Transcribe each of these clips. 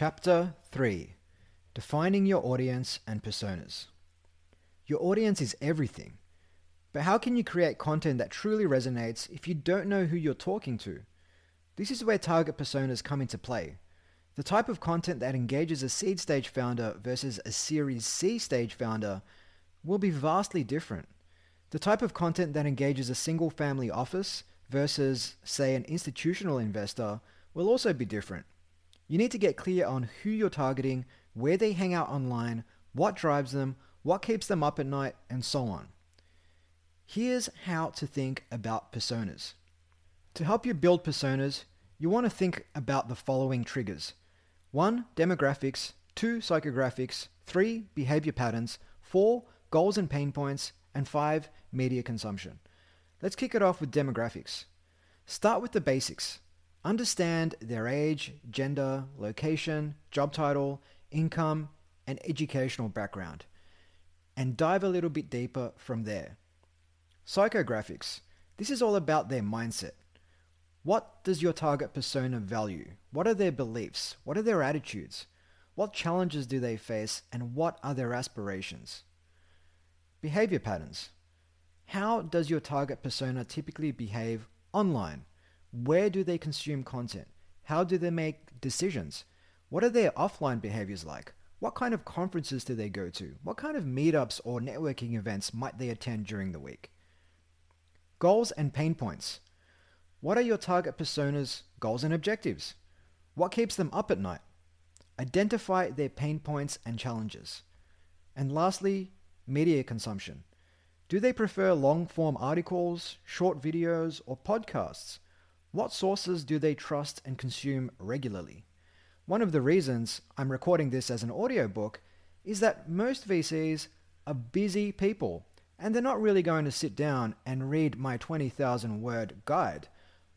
Chapter 3 Defining Your Audience and Personas. Your audience is everything. But how can you create content that truly resonates if you don't know who you're talking to? This is where target personas come into play. The type of content that engages a seed stage founder versus a Series C stage founder will be vastly different. The type of content that engages a single family office versus, say, an institutional investor will also be different. You need to get clear on who you're targeting, where they hang out online, what drives them, what keeps them up at night, and so on. Here's how to think about personas. To help you build personas, you want to think about the following triggers 1. Demographics, 2. Psychographics, 3. Behavior patterns, 4. Goals and pain points, and 5. Media consumption. Let's kick it off with demographics. Start with the basics. Understand their age, gender, location, job title, income, and educational background. And dive a little bit deeper from there. Psychographics. This is all about their mindset. What does your target persona value? What are their beliefs? What are their attitudes? What challenges do they face and what are their aspirations? Behavior patterns. How does your target persona typically behave online? Where do they consume content? How do they make decisions? What are their offline behaviors like? What kind of conferences do they go to? What kind of meetups or networking events might they attend during the week? Goals and pain points. What are your target personas' goals and objectives? What keeps them up at night? Identify their pain points and challenges. And lastly, media consumption. Do they prefer long form articles, short videos, or podcasts? What sources do they trust and consume regularly? One of the reasons I'm recording this as an audiobook is that most VCs are busy people and they're not really going to sit down and read my 20,000 word guide.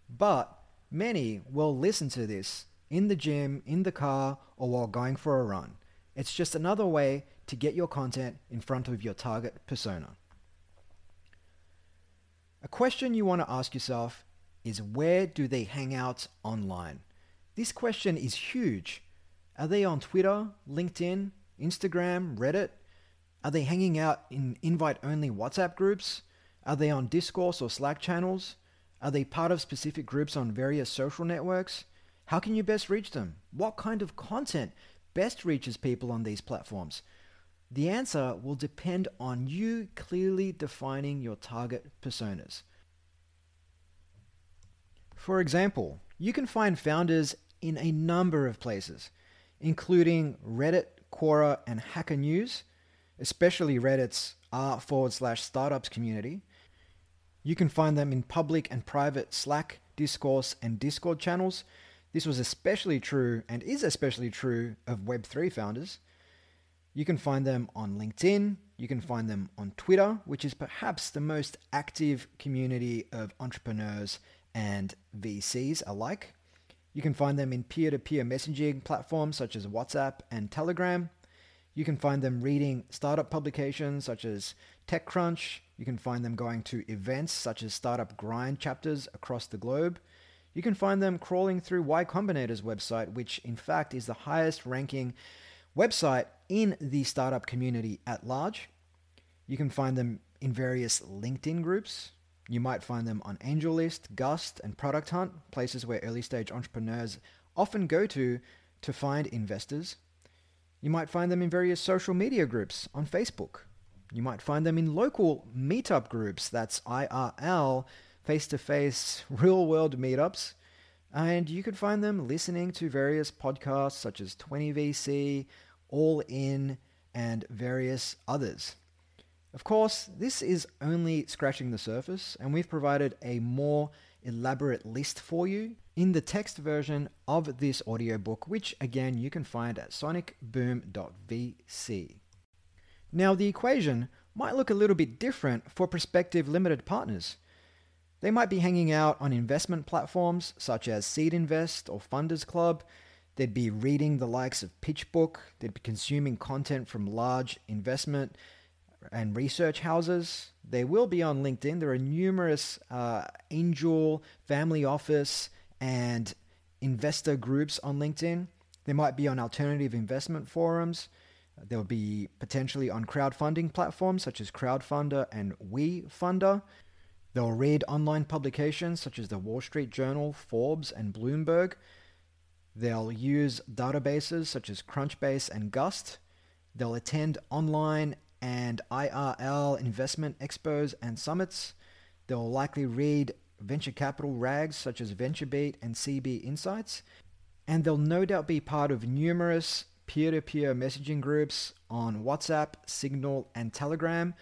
But many will listen to this in the gym, in the car, or while going for a run. It's just another way to get your content in front of your target persona. A question you want to ask yourself is where do they hang out online? This question is huge. Are they on Twitter, LinkedIn, Instagram, Reddit? Are they hanging out in invite only WhatsApp groups? Are they on discourse or Slack channels? Are they part of specific groups on various social networks? How can you best reach them? What kind of content best reaches people on these platforms? The answer will depend on you clearly defining your target personas. For example, you can find founders in a number of places, including Reddit, Quora, and Hacker News, especially Reddit's r forward slash startups community. You can find them in public and private Slack, Discourse, and Discord channels. This was especially true and is especially true of Web3 founders. You can find them on LinkedIn. You can find them on Twitter, which is perhaps the most active community of entrepreneurs and VCs alike. You can find them in peer to peer messaging platforms such as WhatsApp and Telegram. You can find them reading startup publications such as TechCrunch. You can find them going to events such as Startup Grind chapters across the globe. You can find them crawling through Y Combinator's website, which in fact is the highest ranking website in the startup community at large. You can find them in various LinkedIn groups. You might find them on AngelList, Gust, and Product Hunt, places where early stage entrepreneurs often go to to find investors. You might find them in various social media groups on Facebook. You might find them in local meetup groups, that's IRL, face to face, real world meetups. And you could find them listening to various podcasts such as 20VC, All In, and various others. Of course, this is only scratching the surface, and we've provided a more elaborate list for you in the text version of this audiobook, which again you can find at sonicboom.vc. Now, the equation might look a little bit different for prospective limited partners. They might be hanging out on investment platforms such as Seed Invest or Funders Club. They'd be reading the likes of PitchBook. They'd be consuming content from large investment and research houses. They will be on LinkedIn. There are numerous uh, angel, family office, and investor groups on LinkedIn. They might be on alternative investment forums. They'll be potentially on crowdfunding platforms such as Crowdfunder and WeFunder. They'll read online publications such as the Wall Street Journal, Forbes, and Bloomberg. They'll use databases such as Crunchbase and Gust. They'll attend online and IRL investment expos and summits. They'll likely read venture capital rags such as VentureBeat and CB Insights. And they'll no doubt be part of numerous peer to peer messaging groups on WhatsApp, Signal, and Telegram.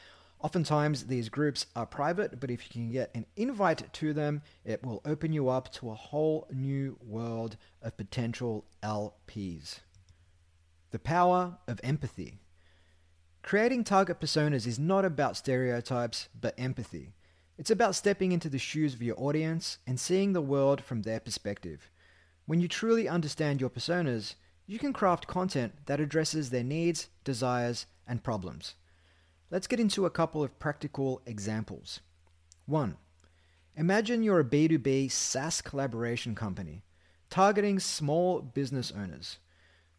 Oftentimes, these groups are private, but if you can get an invite to them, it will open you up to a whole new world of potential LPs. The power of empathy. Creating target personas is not about stereotypes, but empathy. It's about stepping into the shoes of your audience and seeing the world from their perspective. When you truly understand your personas, you can craft content that addresses their needs, desires, and problems. Let's get into a couple of practical examples. 1. Imagine you're a B2B SaaS collaboration company targeting small business owners.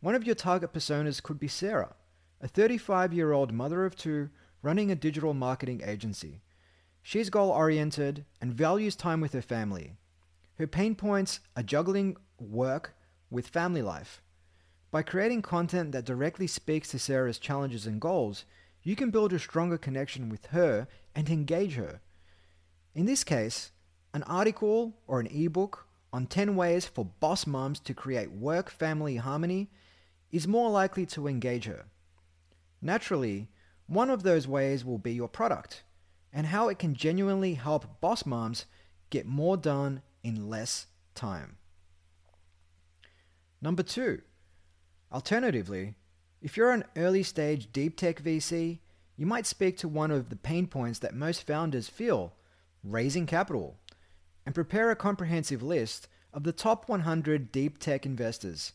One of your target personas could be Sarah, a 35 year old mother of two running a digital marketing agency. She's goal oriented and values time with her family. Her pain points are juggling work with family life. By creating content that directly speaks to Sarah's challenges and goals, you can build a stronger connection with her and engage her. In this case, an article or an ebook on 10 ways for boss moms to create work family harmony is more likely to engage her. Naturally, one of those ways will be your product and how it can genuinely help boss moms get more done in less time. Number two, alternatively, if you're an early stage deep tech VC, you might speak to one of the pain points that most founders feel raising capital and prepare a comprehensive list of the top 100 deep tech investors,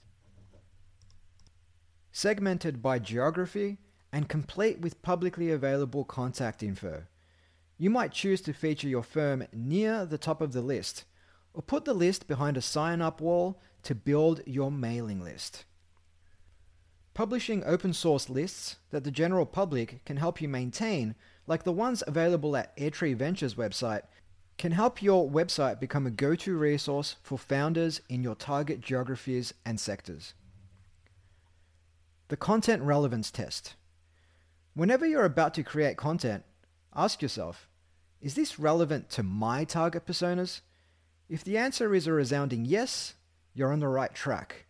segmented by geography and complete with publicly available contact info. You might choose to feature your firm near the top of the list or put the list behind a sign up wall to build your mailing list. Publishing open source lists that the general public can help you maintain, like the ones available at Airtree Ventures website, can help your website become a go to resource for founders in your target geographies and sectors. The content relevance test. Whenever you're about to create content, ask yourself is this relevant to my target personas? If the answer is a resounding yes, you're on the right track.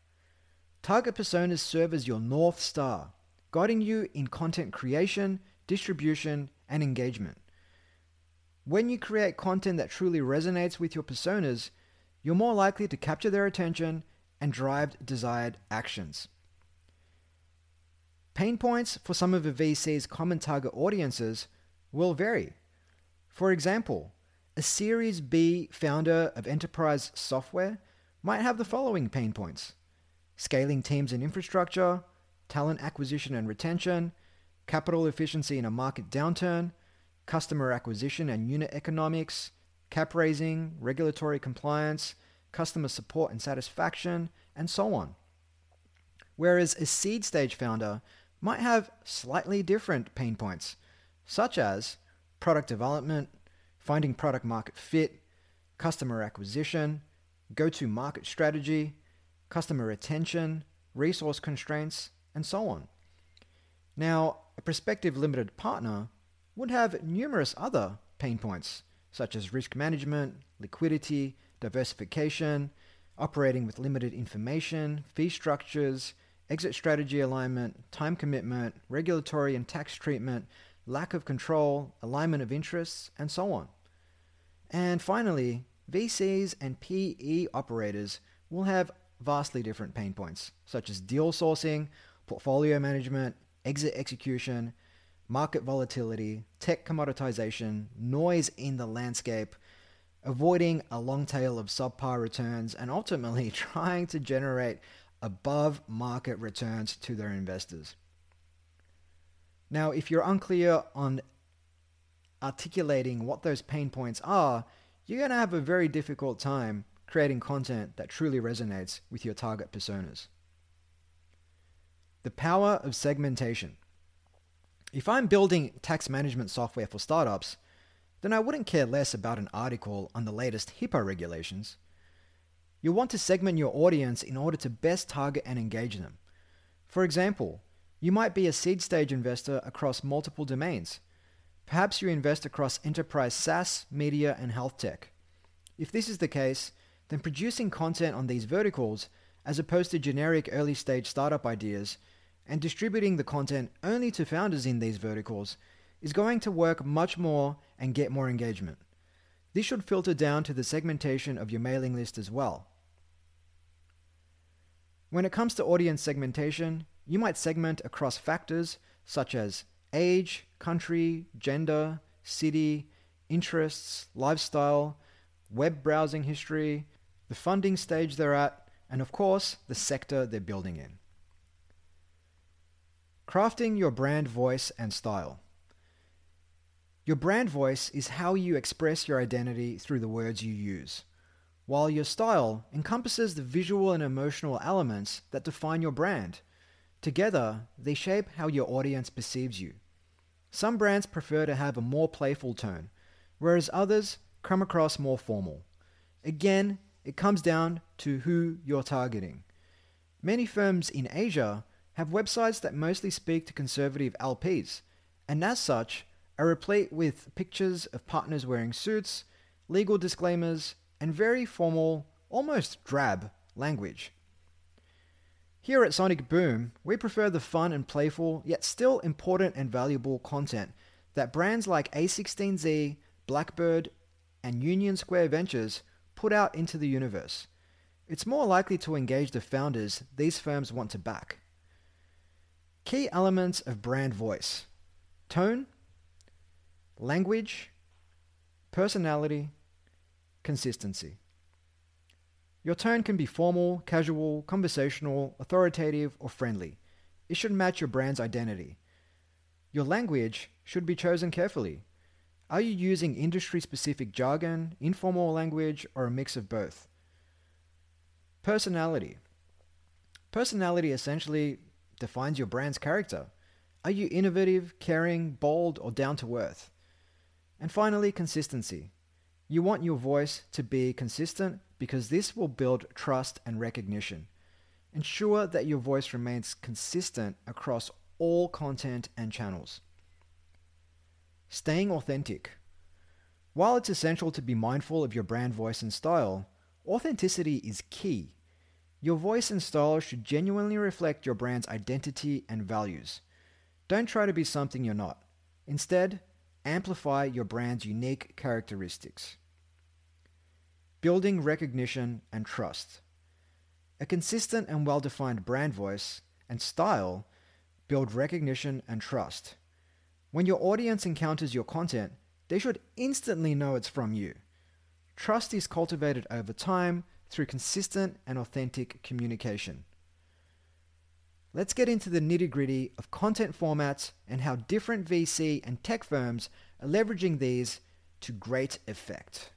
Target personas serve as your North Star, guiding you in content creation, distribution, and engagement. When you create content that truly resonates with your personas, you're more likely to capture their attention and drive desired actions. Pain points for some of a VC's common target audiences will vary. For example, a Series B founder of enterprise software might have the following pain points scaling teams and infrastructure, talent acquisition and retention, capital efficiency in a market downturn, customer acquisition and unit economics, cap raising, regulatory compliance, customer support and satisfaction, and so on. Whereas a seed stage founder might have slightly different pain points, such as product development, finding product market fit, customer acquisition, go to market strategy, customer retention, resource constraints, and so on. Now, a prospective limited partner would have numerous other pain points, such as risk management, liquidity, diversification, operating with limited information, fee structures, exit strategy alignment, time commitment, regulatory and tax treatment, lack of control, alignment of interests, and so on. And finally, VCs and PE operators will have vastly different pain points, such as deal sourcing, portfolio management, exit execution, market volatility, tech commoditization, noise in the landscape, avoiding a long tail of subpar returns, and ultimately trying to generate above market returns to their investors. Now, if you're unclear on articulating what those pain points are, you're going to have a very difficult time creating content that truly resonates with your target personas. The power of segmentation. If I'm building tax management software for startups, then I wouldn't care less about an article on the latest HIPAA regulations. You'll want to segment your audience in order to best target and engage them. For example, you might be a seed stage investor across multiple domains. Perhaps you invest across enterprise SaaS, media, and health tech. If this is the case, then producing content on these verticals, as opposed to generic early stage startup ideas, and distributing the content only to founders in these verticals, is going to work much more and get more engagement. This should filter down to the segmentation of your mailing list as well. When it comes to audience segmentation, you might segment across factors such as age, country, gender, city, interests, lifestyle, web browsing history, the funding stage they're at, and of course, the sector they're building in. Crafting your brand voice and style. Your brand voice is how you express your identity through the words you use, while your style encompasses the visual and emotional elements that define your brand. Together, they shape how your audience perceives you. Some brands prefer to have a more playful tone, whereas others come across more formal. Again, it comes down to who you're targeting. Many firms in Asia have websites that mostly speak to conservative LPs, and as such, are replete with pictures of partners wearing suits, legal disclaimers, and very formal, almost drab language. Here at Sonic Boom, we prefer the fun and playful, yet still important and valuable content that brands like A16Z, Blackbird, and Union Square Ventures put out into the universe. It's more likely to engage the founders these firms want to back. Key elements of brand voice tone, language, personality, consistency. Your tone can be formal, casual, conversational, authoritative, or friendly. It should match your brand's identity. Your language should be chosen carefully. Are you using industry specific jargon, informal language, or a mix of both? Personality. Personality essentially defines your brand's character. Are you innovative, caring, bold, or down to earth? And finally, consistency. You want your voice to be consistent because this will build trust and recognition. Ensure that your voice remains consistent across all content and channels. Staying authentic. While it's essential to be mindful of your brand voice and style, authenticity is key. Your voice and style should genuinely reflect your brand's identity and values. Don't try to be something you're not. Instead, amplify your brand's unique characteristics. Building recognition and trust. A consistent and well defined brand voice and style build recognition and trust. When your audience encounters your content, they should instantly know it's from you. Trust is cultivated over time through consistent and authentic communication. Let's get into the nitty gritty of content formats and how different VC and tech firms are leveraging these to great effect.